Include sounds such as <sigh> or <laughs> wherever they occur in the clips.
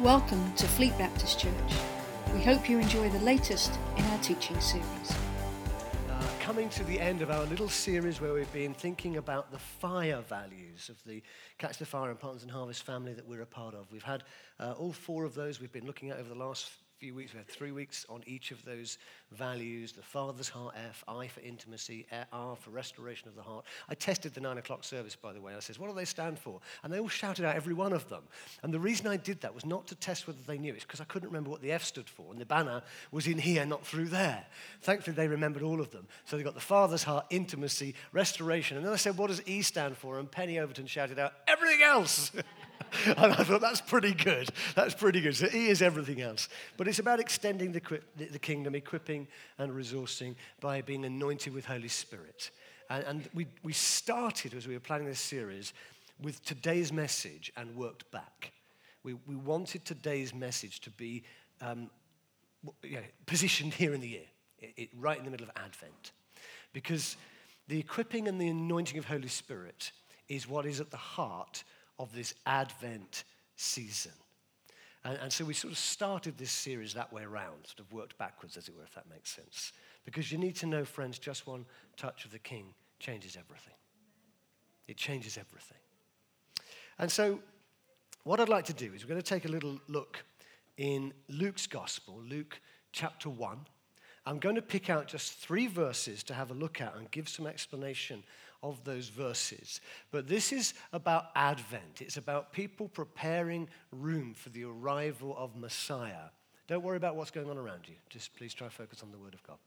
Welcome to Fleet Baptist Church. We hope you enjoy the latest in our teaching series. Uh, coming to the end of our little series where we've been thinking about the fire values of the Catch the Fire and Partners in Harvest family that we're a part of. We've had uh, all four of those we've been looking at over the last few weeks. We had three weeks on each of those values the Father's heart, F, I for intimacy, R for restoration of the heart. I tested the nine o'clock service, by the way. I said, What do they stand for? And they all shouted out every one of them. And the reason I did that was not to test whether they knew it, because I couldn't remember what the F stood for. And the banner was in here, not through there. Thankfully, they remembered all of them. So they got the Father's heart, intimacy, restoration. And then I said, What does E stand for? And Penny Overton shouted out, Everything else. <laughs> <laughs> and I thought, that's pretty good. That's pretty good. So E is everything else. But it's about extending the, the kingdom, equipping and resourcing by being anointed with Holy Spirit. And, and we, we started, as we were planning this series, with today's message and worked back. We, we wanted today's message to be um, you know, positioned here in the year, it, it, right in the middle of Advent. Because the equipping and the anointing of Holy Spirit is what is at the heart of this Advent season. And, and, so we sort of started this series that way around, sort of worked backwards, as it were, if that makes sense. Because you need to know, friends, just one touch of the King changes everything. It changes everything. And so, what I'd like to do is we're going to take a little look in Luke's Gospel, Luke chapter 1. I'm going to pick out just three verses to have a look at and give some explanation of those verses. But this is about Advent, it's about people preparing room for the arrival of Messiah. Don't worry about what's going on around you, just please try to focus on the Word of God.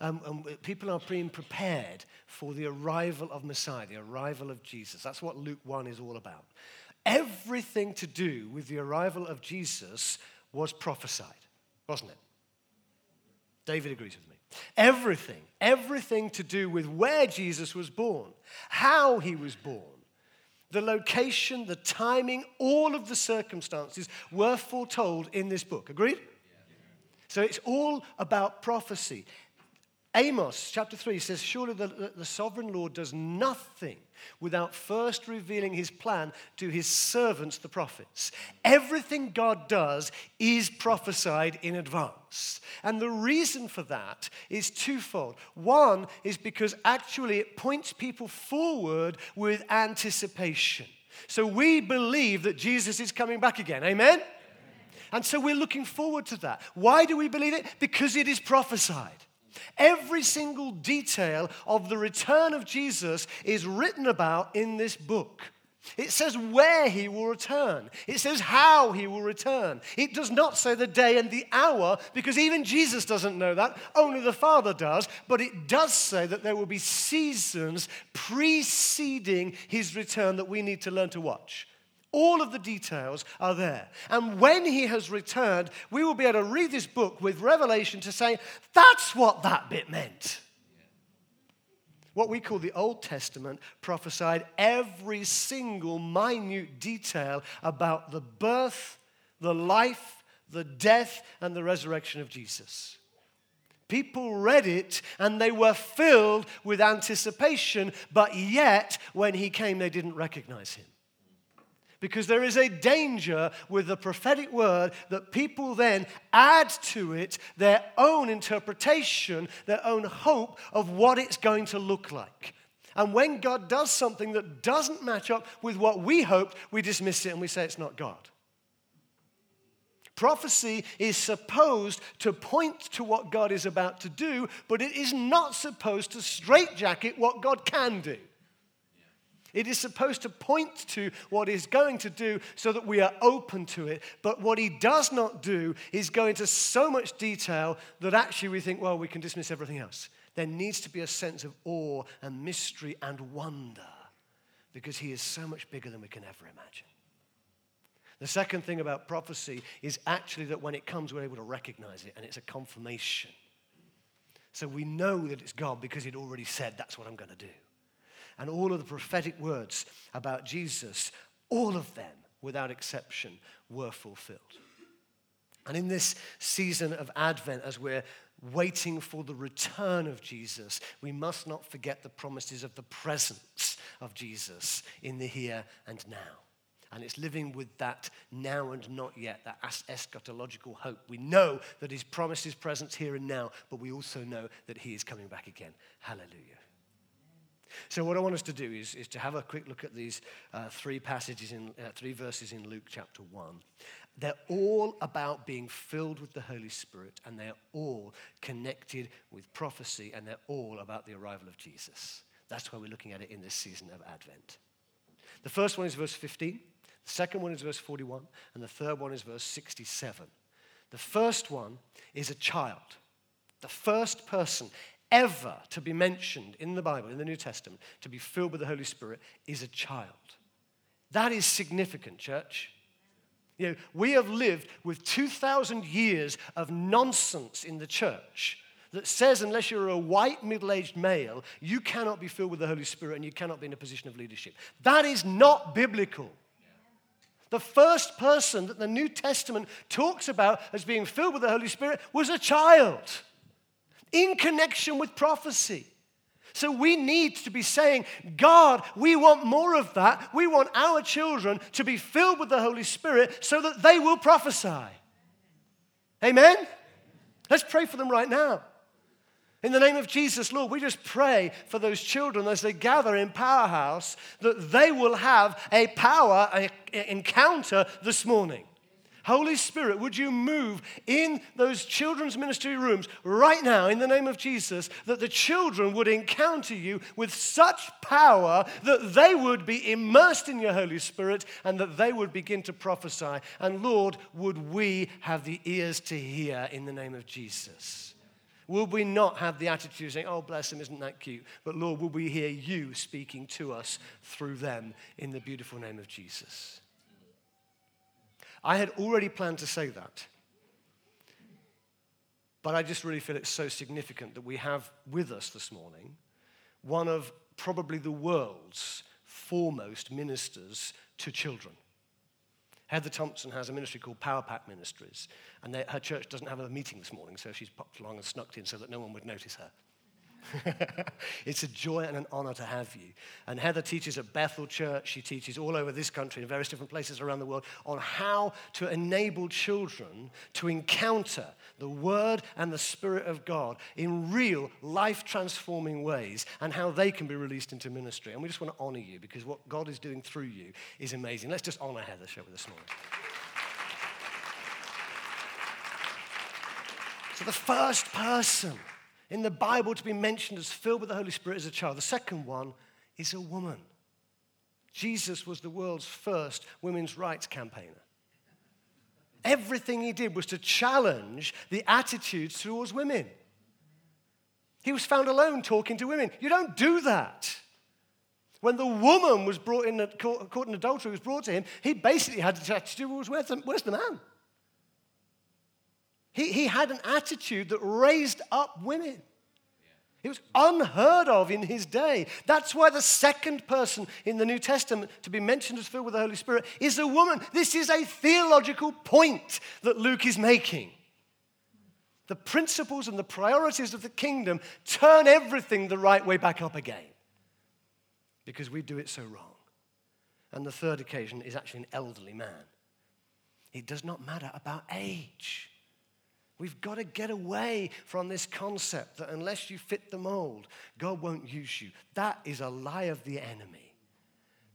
Um, and people are being prepared for the arrival of Messiah, the arrival of Jesus. That's what Luke 1 is all about. Everything to do with the arrival of Jesus was prophesied, wasn't it? David agrees with me. Everything, everything to do with where Jesus was born, how he was born, the location, the timing, all of the circumstances were foretold in this book. Agreed? So it's all about prophecy. Amos chapter 3 says, Surely the, the, sovereign Lord does nothing without first revealing his plan to his servants, the prophets. Everything God does is prophesied in advance. And the reason for that is twofold. One is because actually it points people forward with anticipation. So we believe that Jesus is coming back again. Amen? And so we're looking forward to that. Why do we believe it? Because it is prophesied. Every single detail of the return of Jesus is written about in this book. It says where he will return. It says how he will return. It does not say the day and the hour because even Jesus doesn't know that. Only the Father does. But it does say that there will be seasons preceding his return that we need to learn to watch. All of the details are there. And when he has returned, we will be able to read this book with revelation to say, that's what that bit meant. What we call the Old Testament prophesied every single minute detail about the birth, the life, the death, and the resurrection of Jesus. People read it and they were filled with anticipation, but yet when he came, they didn't recognize him. Because there is a danger with the prophetic word that people then add to it their own interpretation, their own hope of what it's going to look like. And when God does something that doesn't match up with what we hoped, we dismiss it and we say it's not God. Prophecy is supposed to point to what God is about to do, but it is not supposed to straitjacket what God can do. It is supposed to point to what he's going to do so that we are open to it. But what he does not do is go into so much detail that actually we think, well, we can dismiss everything else. There needs to be a sense of awe and mystery and wonder because he is so much bigger than we can ever imagine. The second thing about prophecy is actually that when it comes, we're able to recognize it and it's a confirmation. So we know that it's God because He'd already said, that's what I'm going to do and all of the prophetic words about Jesus, all of them, without exception, were fulfilled. And in this season of Advent, as we're waiting for the return of Jesus, we must not forget the promises of the presence of Jesus in the here and now. And it's living with that now and not yet, that eschatological hope. We know that He's promised His presence here and now, but we also know that He is coming back again. Hallelujah. So, what I want us to do is, is to have a quick look at these uh, three passages, in, uh, three verses in Luke chapter 1. They're all about being filled with the Holy Spirit, and they're all connected with prophecy, and they're all about the arrival of Jesus. That's why we're looking at it in this season of Advent. The first one is verse 15, the second one is verse 41, and the third one is verse 67. The first one is a child. The first person ever to be mentioned in the Bible, in the New Testament, to be filled with the Holy Spirit is a child. That is significant, church. You know, we have lived with 2,000 years of nonsense in the church that says unless you're a white middle aged male, you cannot be filled with the Holy Spirit and you cannot be in a position of leadership. That is not biblical. The first person that the New Testament talks about as being filled with the Holy Spirit was a child in connection with prophecy. So we need to be saying, God, we want more of that. We want our children to be filled with the Holy Spirit so that they will prophesy. Amen? Let's pray for them right now. In the name of Jesus, Lord, we just pray for those children as they gather in Powerhouse that they will have a power encounter this morning. Holy Spirit, would you move in those children's ministry rooms right now in the name of Jesus that the children would encounter you with such power that they would be immersed in your Holy Spirit and that they would begin to prophesy. And Lord, would we have the ears to hear in the name of Jesus? Will we not have the attitude of saying, oh, bless them, isn't that cute? But Lord, will we hear you speaking to us through them in the beautiful name of Jesus? I had already planned to say that. But I just really feel it's so significant that we have with us this morning one of probably the world's foremost ministers to children. Heather Thompson has a ministry called Power Pack Ministries, and they, her church doesn't have a meeting this morning, so she's popped along and snuck in so that no one would notice her. <laughs> it's a joy and an honor to have you. And Heather teaches at Bethel Church. She teaches all over this country in various different places around the world on how to enable children to encounter the Word and the Spirit of God in real, life transforming ways and how they can be released into ministry. And we just want to honor you because what God is doing through you is amazing. Let's just honor Heather, shall we, this morning? So, the first person in the Bible to be mentioned as filled with the Holy Spirit as a child. The second one is a woman. Jesus was the world's first women's rights campaigner. Everything he did was to challenge the attitudes towards women. He was found alone talking to women. You don't do that. When the woman was brought in, caught in adultery, was brought to him, he basically had to do where's the, where's the man? He, he had an attitude that raised up women. It was unheard of in his day. That's why the second person in the New Testament to be mentioned as filled with the Holy Spirit is a woman. This is a theological point that Luke is making. The principles and the priorities of the kingdom turn everything the right way back up again because we do it so wrong. And the third occasion is actually an elderly man. It does not matter about age. We've got to get away from this concept that unless you fit the mold, God won't use you. That is a lie of the enemy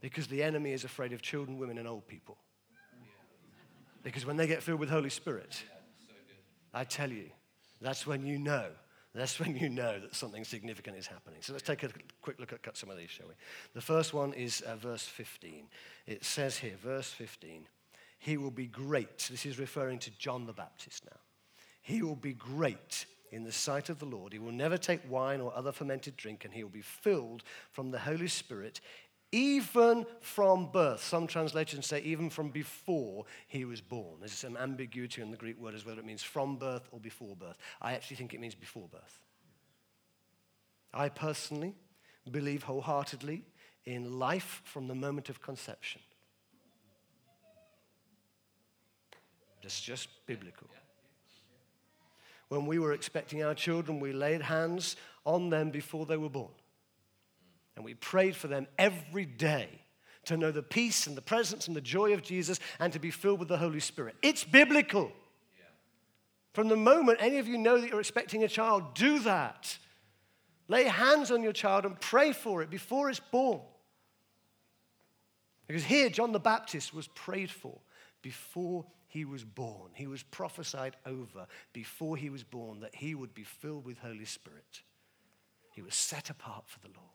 because the enemy is afraid of children, women, and old people. Because when they get filled with Holy Spirit, I tell you, that's when you know. That's when you know that something significant is happening. So let's take a quick look at some of these, shall we? The first one is uh, verse 15. It says here, verse 15, he will be great. This is referring to John the Baptist now. He will be great in the sight of the Lord. He will never take wine or other fermented drink, and he will be filled from the Holy Spirit, even from birth. Some translations say even from before he was born. There's some ambiguity in the Greek word as whether it means from birth or before birth. I actually think it means before birth. I personally believe wholeheartedly in life from the moment of conception. That's just biblical. When we were expecting our children, we laid hands on them before they were born. And we prayed for them every day to know the peace and the presence and the joy of Jesus and to be filled with the Holy Spirit. It's biblical. From the moment any of you know that you're expecting a child, do that. Lay hands on your child and pray for it before it's born. Because here, John the Baptist was prayed for before he was born. He was prophesied over before he was born that he would be filled with Holy Spirit. He was set apart for the Lord.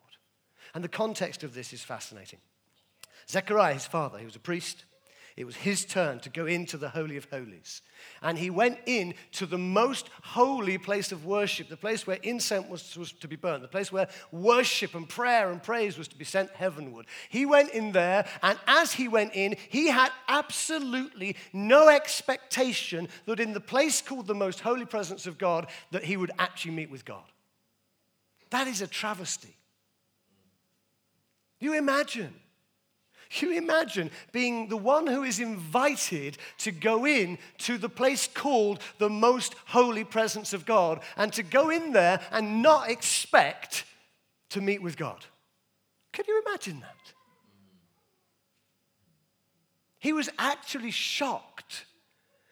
And the context of this is fascinating. Zechariah, his father, he was a priest. It was his turn to go into the Holy of Holies. And he went in to the most holy place of worship, the place where incense was, was, to be burnt, the place where worship and prayer and praise was to be sent heavenward. He went in there, and as he went in, he had absolutely no expectation that in the place called the most holy presence of God, that he would actually meet with God. That is a travesty. You imagine you imagine being the one who is invited to go in to the place called the most holy presence of God and to go in there and not expect to meet with God? Can you imagine that? He was actually shocked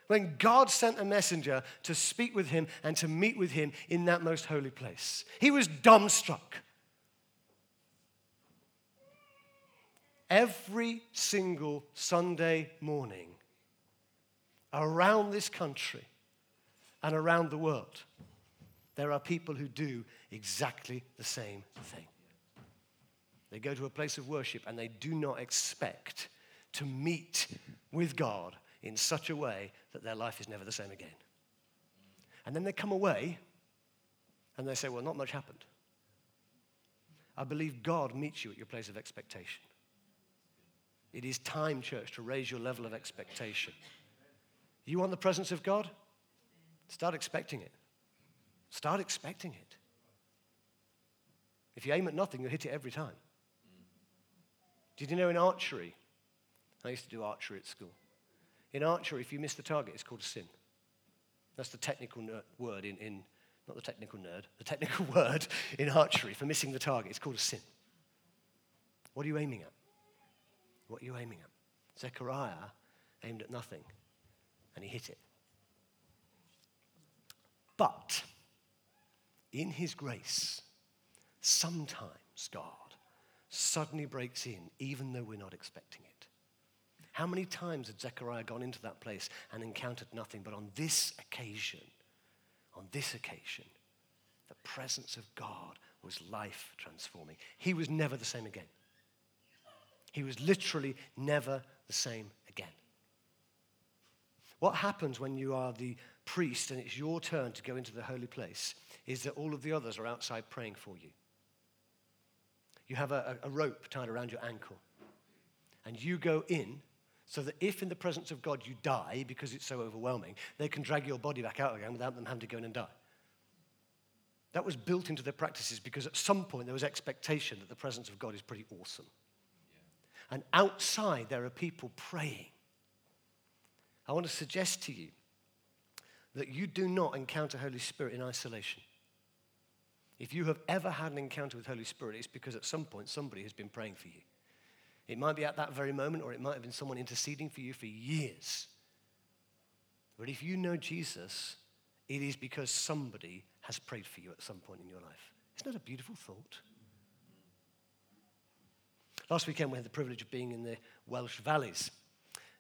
when God sent a messenger to speak with him and to meet with him in that most holy place. He was dumbstruck. Every single Sunday morning around this country and around the world, there are people who do exactly the same thing. They go to a place of worship and they do not expect to meet with God in such a way that their life is never the same again. And then they come away and they say, Well, not much happened. I believe God meets you at your place of expectation. It is time, church, to raise your level of expectation. You want the presence of God? Start expecting it. Start expecting it. If you aim at nothing, you'll hit it every time. Did you know in archery? I used to do archery at school. In archery, if you miss the target, it's called a sin. That's the technical word in, in, not the technical nerd, the technical <laughs> word in archery for missing the target. It's called a sin. What are you aiming at? What are you aiming at? Zechariah aimed at nothing and he hit it. But in his grace, sometimes God suddenly breaks in even though we're not expecting it. How many times had Zechariah gone into that place and encountered nothing? But on this occasion, on this occasion, the presence of God was life transforming. He was never the same again. He was literally never the same again. What happens when you are the priest and it's your turn to go into the holy place is that all of the others are outside praying for you. You have a, a rope tied around your ankle, and you go in so that if in the presence of God you die because it's so overwhelming, they can drag your body back out again without them having to go in and die. That was built into their practices because at some point there was expectation that the presence of God is pretty awesome. And outside, there are people praying. I want to suggest to you that you do not encounter Holy Spirit in isolation. If you have ever had an encounter with Holy Spirit, it's because at some point somebody has been praying for you. It might be at that very moment, or it might have been someone interceding for you for years. But if you know Jesus, it is because somebody has prayed for you at some point in your life. Isn't that a beautiful thought? Last weekend, we had the privilege of being in the Welsh Valleys,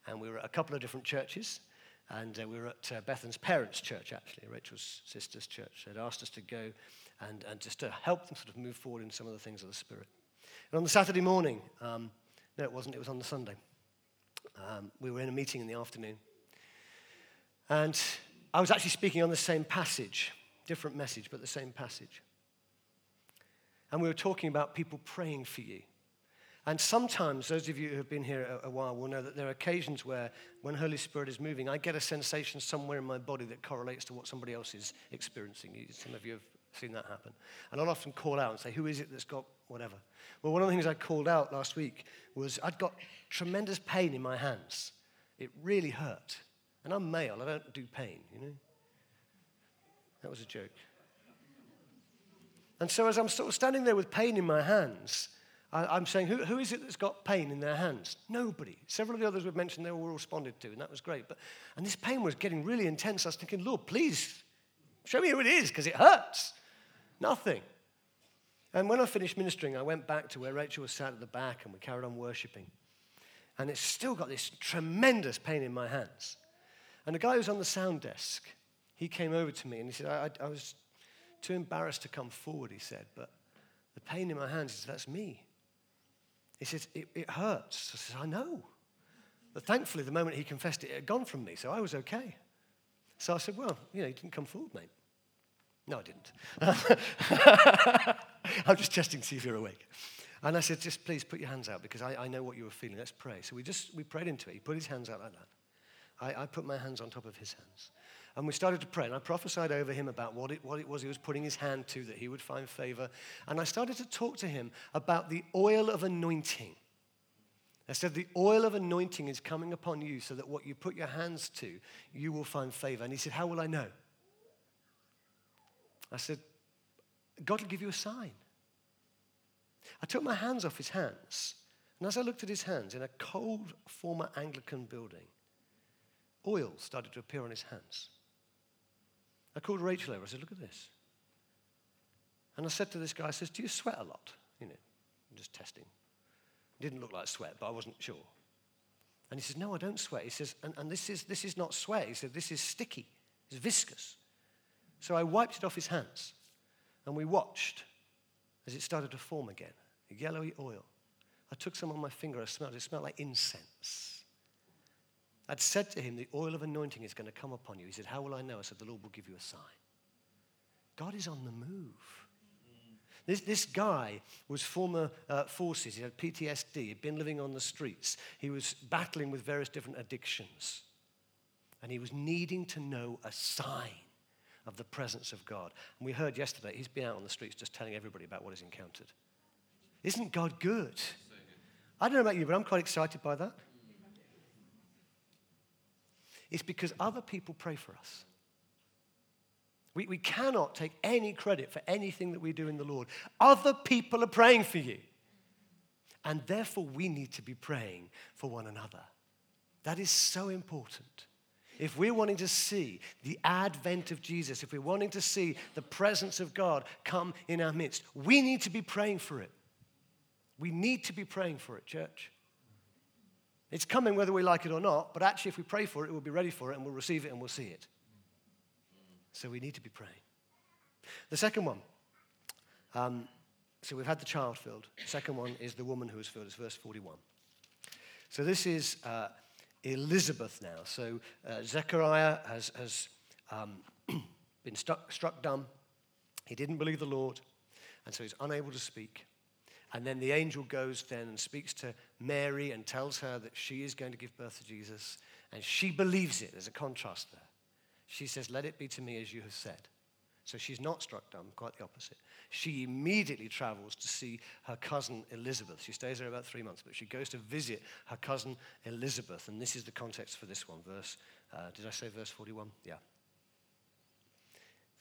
and we were at a couple of different churches. And uh, we were at uh, Bethan's parents' church, actually, Rachel's sister's church. They'd asked us to go and, and just to help them sort of move forward in some of the things of the Spirit. And on the Saturday morning, um, no, it wasn't, it was on the Sunday, um, we were in a meeting in the afternoon. And I was actually speaking on the same passage, different message, but the same passage. And we were talking about people praying for you. And sometimes, those of you who have been here a, a, while will know that there are occasions where, when Holy Spirit is moving, I get a sensation somewhere in my body that correlates to what somebody else is experiencing. Some of you have seen that happen. And I'll often call out and say, Who is it that's got whatever? Well, one of the things I called out last week was I'd got tremendous pain in my hands. It really hurt. And I'm male, I don't do pain, you know? That was a joke. And so, as I'm sort of standing there with pain in my hands, I, am saying, who, who is it that's got pain in their hands? Nobody. Several of the others we've mentioned, they were all responded to, and that was great. But, and this pain was getting really intense. I was thinking, Lord, please show me who it is, because it hurts. Nothing. And when I finished ministering, I went back to where Rachel was sat at the back, and we carried on worshiping. And it's still got this tremendous pain in my hands. And the guy who was on the sound desk, he came over to me and he said, I, I, I was too embarrassed to come forward, he said, but the pain in my hands, said, that's me. He says, it, it hurts. I said, I know. But thankfully, the moment he confessed it, it had gone from me, so I was okay. So I said, Well, you know, you didn't come forward, mate. No, I didn't. <laughs> I'm just testing to see if you're awake. And I said, Just please put your hands out because I, I know what you were feeling. Let's pray. So we just we prayed into it. He put his hands out like that. I, I put my hands on top of his hands. And we started to pray, and I prophesied over him about what it, what it was he was putting his hand to, that he would find favor. And I started to talk to him about the oil of anointing. I said, The oil of anointing is coming upon you so that what you put your hands to, you will find favor. And he said, How will I know? I said, God will give you a sign. I took my hands off his hands, and as I looked at his hands in a cold former Anglican building, oil started to appear on his hands. I called Rachel over. I said, Look at this. And I said to this guy, I says, Do you sweat a lot? You know, I'm just testing. It didn't look like sweat, but I wasn't sure. And he says, No, I don't sweat. He says, And, and this, is, this is not sweat. He said, This is sticky, it's viscous. So I wiped it off his hands, and we watched as it started to form again yellowy oil. I took some on my finger, I smelled it, it smelled like incense. I'd said to him, The oil of anointing is going to come upon you. He said, How will I know? I said, The Lord will give you a sign. God is on the move. This, this guy was former uh, forces. He had PTSD. He'd been living on the streets. He was battling with various different addictions. And he was needing to know a sign of the presence of God. And we heard yesterday, he's been out on the streets just telling everybody about what he's encountered. Isn't God good? I don't know about you, but I'm quite excited by that. It's because other people pray for us. We, we cannot take any credit for anything that we do in the Lord. Other people are praying for you. And therefore, we need to be praying for one another. That is so important. If we're wanting to see the advent of Jesus, if we're wanting to see the presence of God come in our midst, we need to be praying for it. We need to be praying for it, church. It's coming whether we like it or not, but actually, if we pray for it, we'll be ready for it and we'll receive it and we'll see it. So we need to be praying. The second one. Um, so we've had the child filled. The second one is the woman who was filled. It's verse 41. So this is uh, Elizabeth now. So uh, Zechariah has, has um, <clears throat> been struck, struck dumb. He didn't believe the Lord, and so he's unable to speak. And then the angel goes then and speaks to Mary and tells her that she is going to give birth to Jesus. And she believes it. There's a contrast there. She says, Let it be to me as you have said. So she's not struck dumb, quite the opposite. She immediately travels to see her cousin Elizabeth. She stays there about three months, but she goes to visit her cousin Elizabeth. And this is the context for this one. Verse, uh, did I say verse 41? Yeah.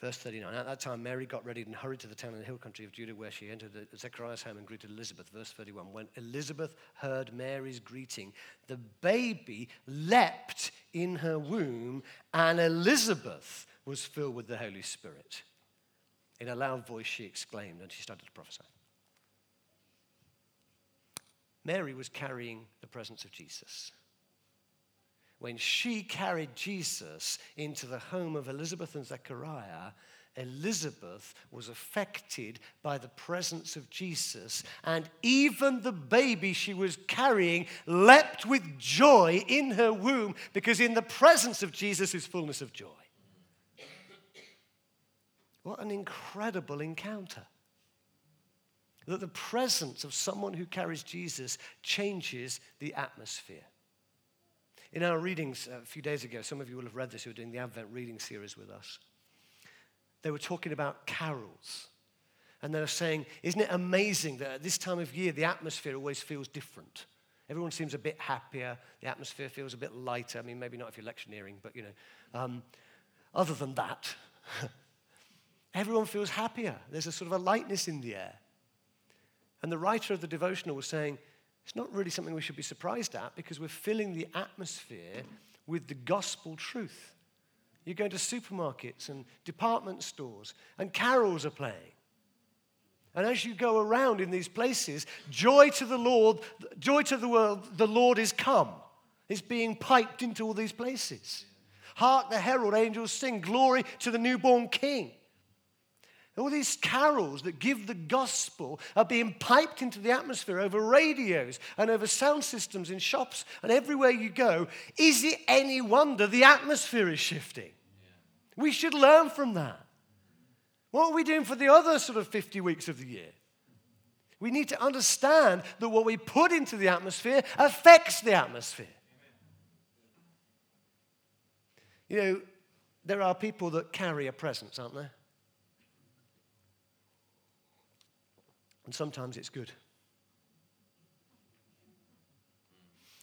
Verse 39. At that time, Mary got ready and hurried to the town in the hill country of Judah, where she entered Zechariah's home and greeted Elizabeth. Verse 31. When Elizabeth heard Mary's greeting, the baby leapt in her womb, and Elizabeth was filled with the Holy Spirit. In a loud voice, she exclaimed, and she started to prophesy. Mary was carrying the presence of Jesus when she carried Jesus into the home of Elizabeth and Zechariah, Elizabeth was affected by the presence of Jesus, and even the baby she was carrying leapt with joy in her womb because in the presence of Jesus is fullness of joy. What an incredible encounter! That the presence of someone who carries Jesus changes the atmosphere. In our readings a few days ago, some of you will have read this who are doing the Advent reading series with us. They were talking about carols. And they were saying, Isn't it amazing that at this time of year, the atmosphere always feels different? Everyone seems a bit happier. The atmosphere feels a bit lighter. I mean, maybe not if you're lectioneering, but you know. Um, other than that, <laughs> everyone feels happier. There's a sort of a lightness in the air. And the writer of the devotional was saying, it's not really something we should be surprised at because we're filling the atmosphere with the gospel truth. You go to supermarkets and department stores, and carols are playing. And as you go around in these places, joy to the Lord, joy to the world, the Lord is come. It's being piped into all these places. Hark the herald angels sing, glory to the newborn king. All these carols that give the gospel are being piped into the atmosphere over radios and over sound systems in shops and everywhere you go. Is it any wonder the atmosphere is shifting? Yeah. We should learn from that. What are we doing for the other sort of 50 weeks of the year? We need to understand that what we put into the atmosphere affects the atmosphere. You know, there are people that carry a presence, aren't there? And sometimes it's good.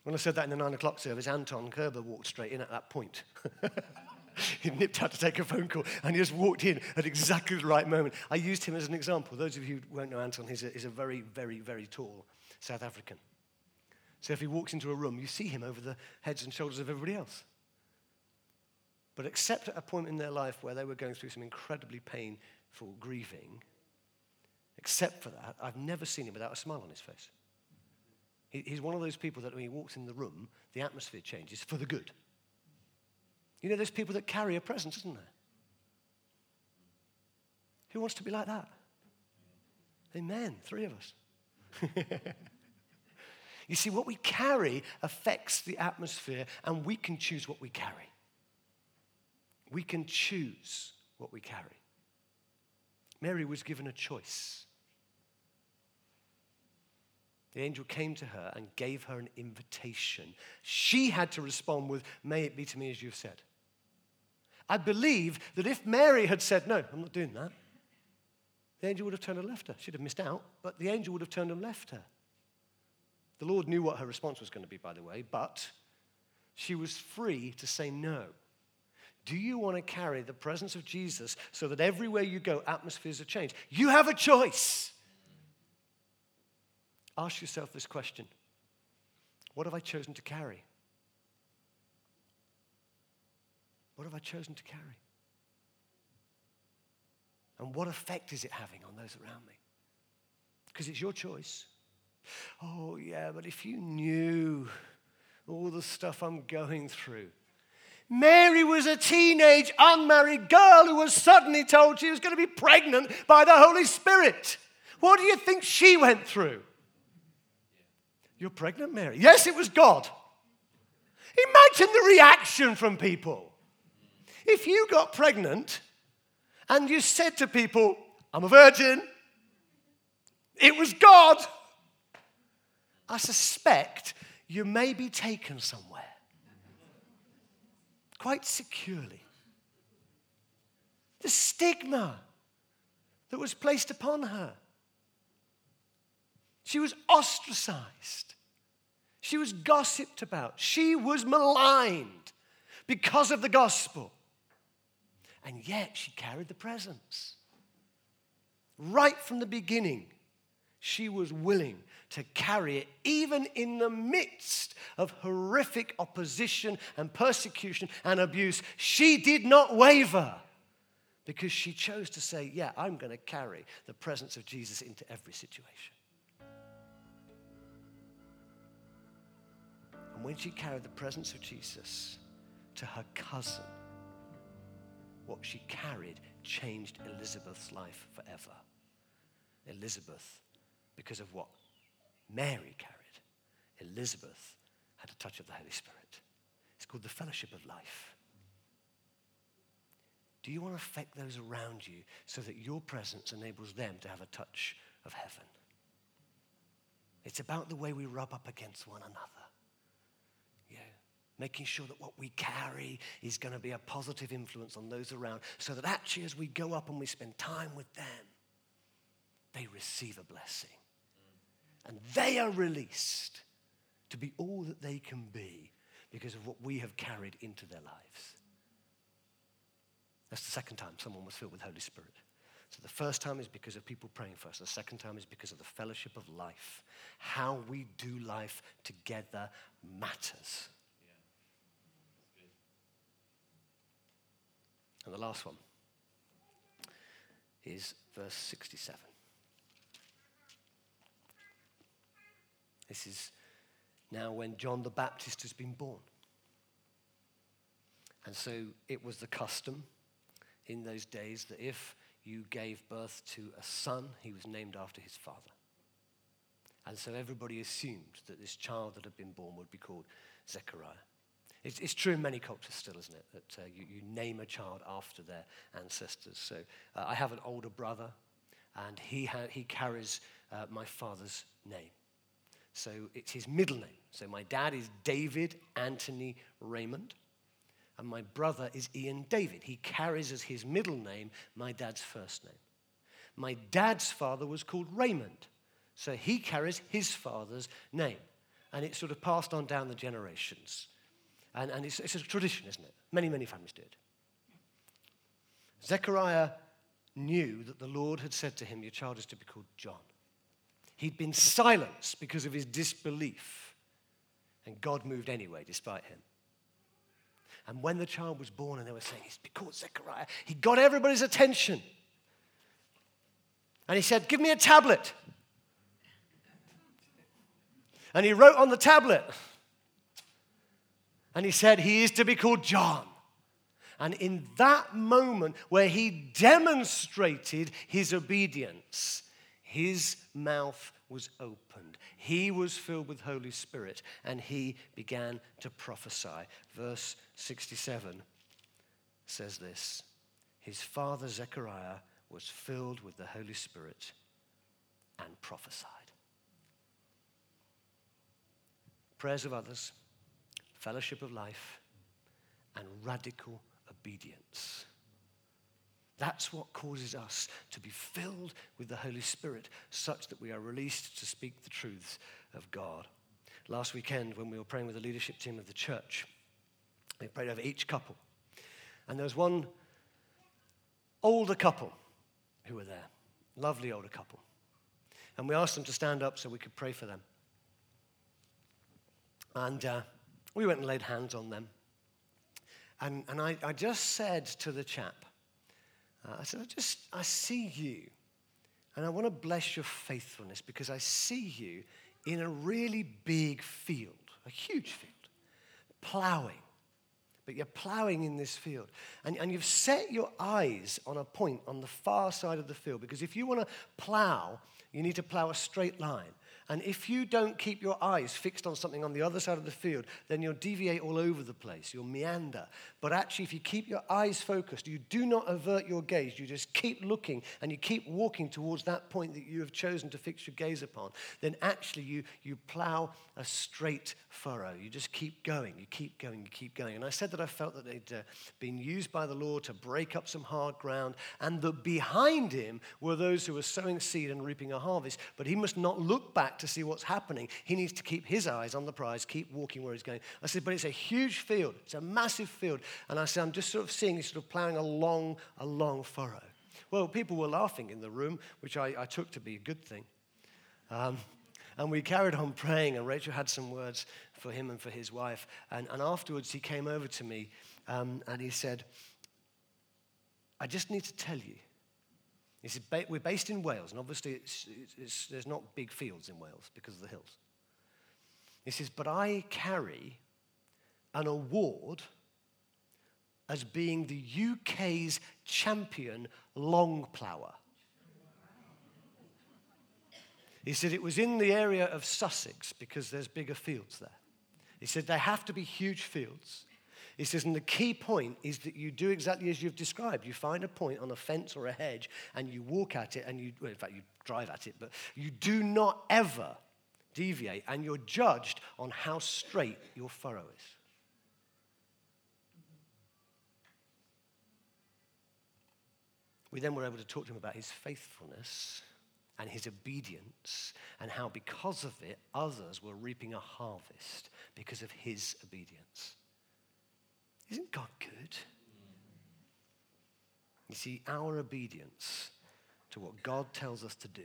When I said that in the nine o'clock service, Anton Kerber walked straight in at that point. <laughs> he nipped out to take a phone call and he just walked in at exactly the right moment. I used him as an example. Those of you who won't know Anton, he's a, he's a very, very, very tall South African. So if he walks into a room, you see him over the heads and shoulders of everybody else. But except at a point in their life where they were going through some incredibly painful grieving, Except for that, I've never seen him without a smile on his face. He, he's one of those people that when he walks in the room, the atmosphere changes for the good. You know, there's people that carry a presence, isn't there? Who wants to be like that? Amen. Three of us. <laughs> you see, what we carry affects the atmosphere, and we can choose what we carry. We can choose what we carry. Mary was given a choice. The angel came to her and gave her an invitation. She had to respond with, May it be to me as you've said. I believe that if Mary had said, No, I'm not doing that, the angel would have turned and left her. She'd have missed out, but the angel would have turned and left her. The Lord knew what her response was going to be, by the way, but she was free to say no. Do you want to carry the presence of Jesus so that everywhere you go, atmospheres are changed? You have a choice. Ask yourself this question What have I chosen to carry? What have I chosen to carry? And what effect is it having on those around me? Because it's your choice. Oh, yeah, but if you knew all the stuff I'm going through, Mary was a teenage, unmarried girl who was suddenly told she was going to be pregnant by the Holy Spirit. What do you think she went through? You're pregnant, Mary? Yes, it was God. Imagine the reaction from people. If you got pregnant and you said to people, I'm a virgin, it was God, I suspect you may be taken somewhere quite securely. The stigma that was placed upon her. She was ostracized. She was gossiped about. She was maligned because of the gospel. And yet she carried the presence. Right from the beginning, she was willing to carry it, even in the midst of horrific opposition and persecution and abuse. She did not waver because she chose to say, Yeah, I'm going to carry the presence of Jesus into every situation. When she carried the presence of Jesus to her cousin, what she carried changed Elizabeth's life forever. Elizabeth, because of what Mary carried, Elizabeth had a touch of the Holy Spirit. It's called the fellowship of life. Do you want to affect those around you so that your presence enables them to have a touch of heaven? It's about the way we rub up against one another. Making sure that what we carry is going to be a positive influence on those around so that actually as we go up and we spend time with them, they receive a blessing and they are released to be all that they can be because of what we have carried into their lives. That's the second time someone was filled with Holy Spirit. So the first time is because of people praying for us. The second time is because of the fellowship of life. How we do life together matters. And the last one is verse 67. This is now when John the Baptist has been born. And so it was the custom in those days that if you gave birth to a son, he was named after his father. And so everybody assumed that this child that had been born would be called Zechariah. It's, it's true in many cultures still, isn't it? That uh, you, you, name a child after their ancestors. So uh, I have an older brother, and he, ha- he carries uh, my father's name. So it's his middle name. So my dad is David Anthony Raymond, and my brother is Ian David. He carries as his middle name my dad's first name. My dad's father was called Raymond, so he carries his father's name. And it's sort of passed on down the generations. And, and it's, it's a tradition, isn't it? Many, many families did. Zechariah knew that the Lord had said to him, Your child is to be called John. He'd been silenced because of his disbelief. And God moved anyway, despite him. And when the child was born and they were saying, He's be called Zechariah, he got everybody's attention. And he said, Give me a tablet. And he wrote on the tablet. And he said, He is to be called John. And in that moment where he demonstrated his obedience, his mouth was opened. He was filled with Holy Spirit and he began to prophesy. Verse 67 says this His father Zechariah was filled with the Holy Spirit and prophesied. Prayers of others, fellowship of life, and radical obedience. That's what causes us to be filled with the Holy Spirit, such that we are released to speak the truths of God. Last weekend, when we were praying with the leadership team of the church, we prayed over each couple. And there was one older couple who were there, lovely older couple. And we asked them to stand up so we could pray for them. And uh, we went and laid hands on them. And, and I, I just said to the chap, uh, I said, I just, I see you. And I want to bless your faithfulness because I see you in a really big field, a huge field, plowing. But you're plowing in this field. And, and you've set your eyes on a point on the far side of the field because if you want to plow, you need to plow a straight line. And if you don't keep your eyes fixed on something on the other side of the field, then you'll deviate all over the place. You'll meander. But actually, if you keep your eyes focused, you do not avert your gaze. You just keep looking and you keep walking towards that point that you have chosen to fix your gaze upon. Then actually, you, you plow a straight furrow. You just keep going. You keep going. You keep going. And I said that I felt that they'd uh, been used by the Lord to break up some hard ground, and that behind him were those who were sowing seed and reaping a harvest. But he must not look back to see what's happening. He needs to keep his eyes on the prize, keep walking where he's going. I said, but it's a huge field. It's a massive field. And I said, I'm just sort of seeing sort of plowing a long, a long furrow. Well, people were laughing in the room, which I, I took to be a good thing. Um, and we carried on praying, and Rachel had some words for him and for his wife. And, and afterwards, he came over to me um, and he said, I just need to tell you said, We're based in Wales, and obviously it's, it's, there's not big fields in Wales because of the hills. He says, But I carry an award as being the UK's champion long plower. He said it was in the area of Sussex because there's bigger fields there. He said they have to be huge fields. He says, and the key point is that you do exactly as you've described. You find a point on a fence or a hedge and you walk at it and you, well, in fact, you drive at it, but you do not ever deviate and you're judged on how straight your furrow is. We then were able to talk to him about his faithfulness and his obedience, and how because of it, others were reaping a harvest because of his obedience. Isn't God good? You see, our obedience to what God tells us to do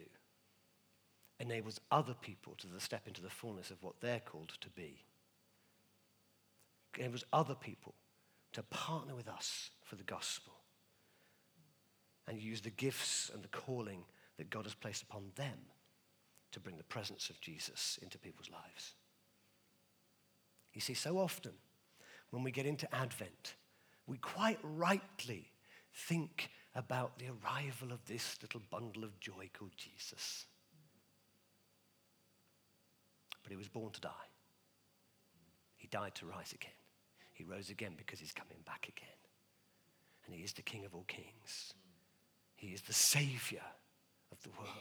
enables other people to step into the fullness of what they're called to be. It enables other people to partner with us for the gospel and use the gifts and the calling that God has placed upon them to bring the presence of Jesus into people's lives. You see, so often when we get into Advent, we quite rightly think about the arrival of this little bundle of joy called Jesus. But he was born to die. He died to rise again. He rose again because he's coming back again. And he is the King of all kings. He is the Savior of the world.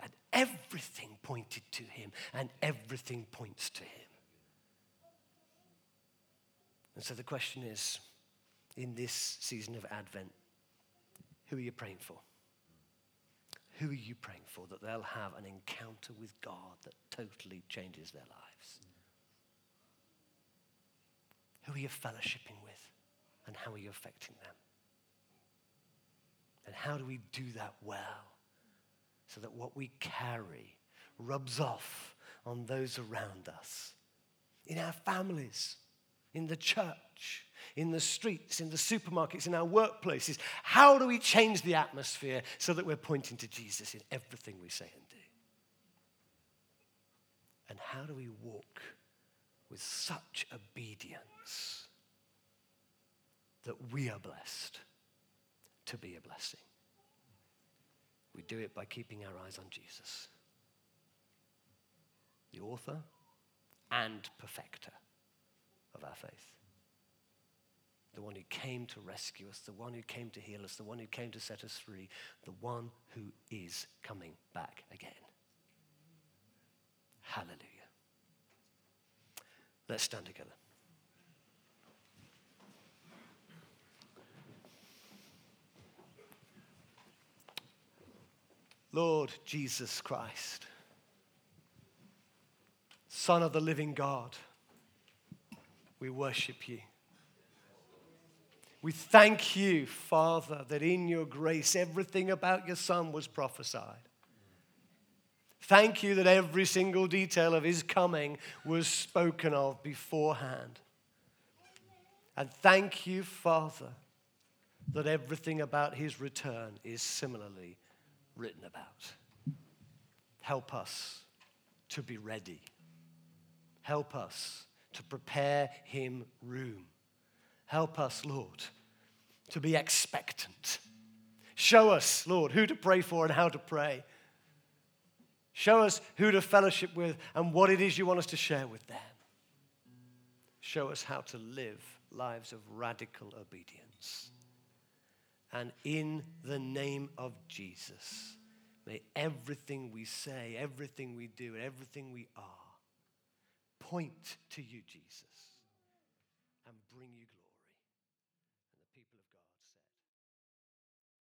And everything pointed to him, and everything points to him. And so the question is in this season of Advent, who are you praying for? Who are you praying for that they'll have an encounter with God that totally changes their lives? Who are you fellowshipping with? And how are you affecting them? And how do we do that well so that what we carry rubs off on those around us, in our families, in the church, in the streets, in the supermarkets, in our workplaces? How do we change the atmosphere so that we're pointing to Jesus in everything we say and do? And how do we walk with such obedience that we are blessed to be a blessing? We do it by keeping our eyes on Jesus, the author and perfecter of our faith the one who came to rescue us, the one who came to heal us, the one who came to set us free, the one who is coming back again. Hallelujah. Let's stand together. Lord Jesus Christ, Son of the living God, we worship you. We thank you, Father, that in your grace everything about your Son was prophesied. Thank you that every single detail of his coming was spoken of beforehand. And thank you, Father, that everything about his return is similarly written about. Help us to be ready. Help us to prepare him room Help us, Lord, to be expectant. Show us, Lord, who to pray for and how to pray. Show us who to fellowship with and what it is you want us to share with them. Show us how to live lives of radical obedience. And in the name of Jesus, may everything we say, everything we do, and everything we are point to you, Jesus.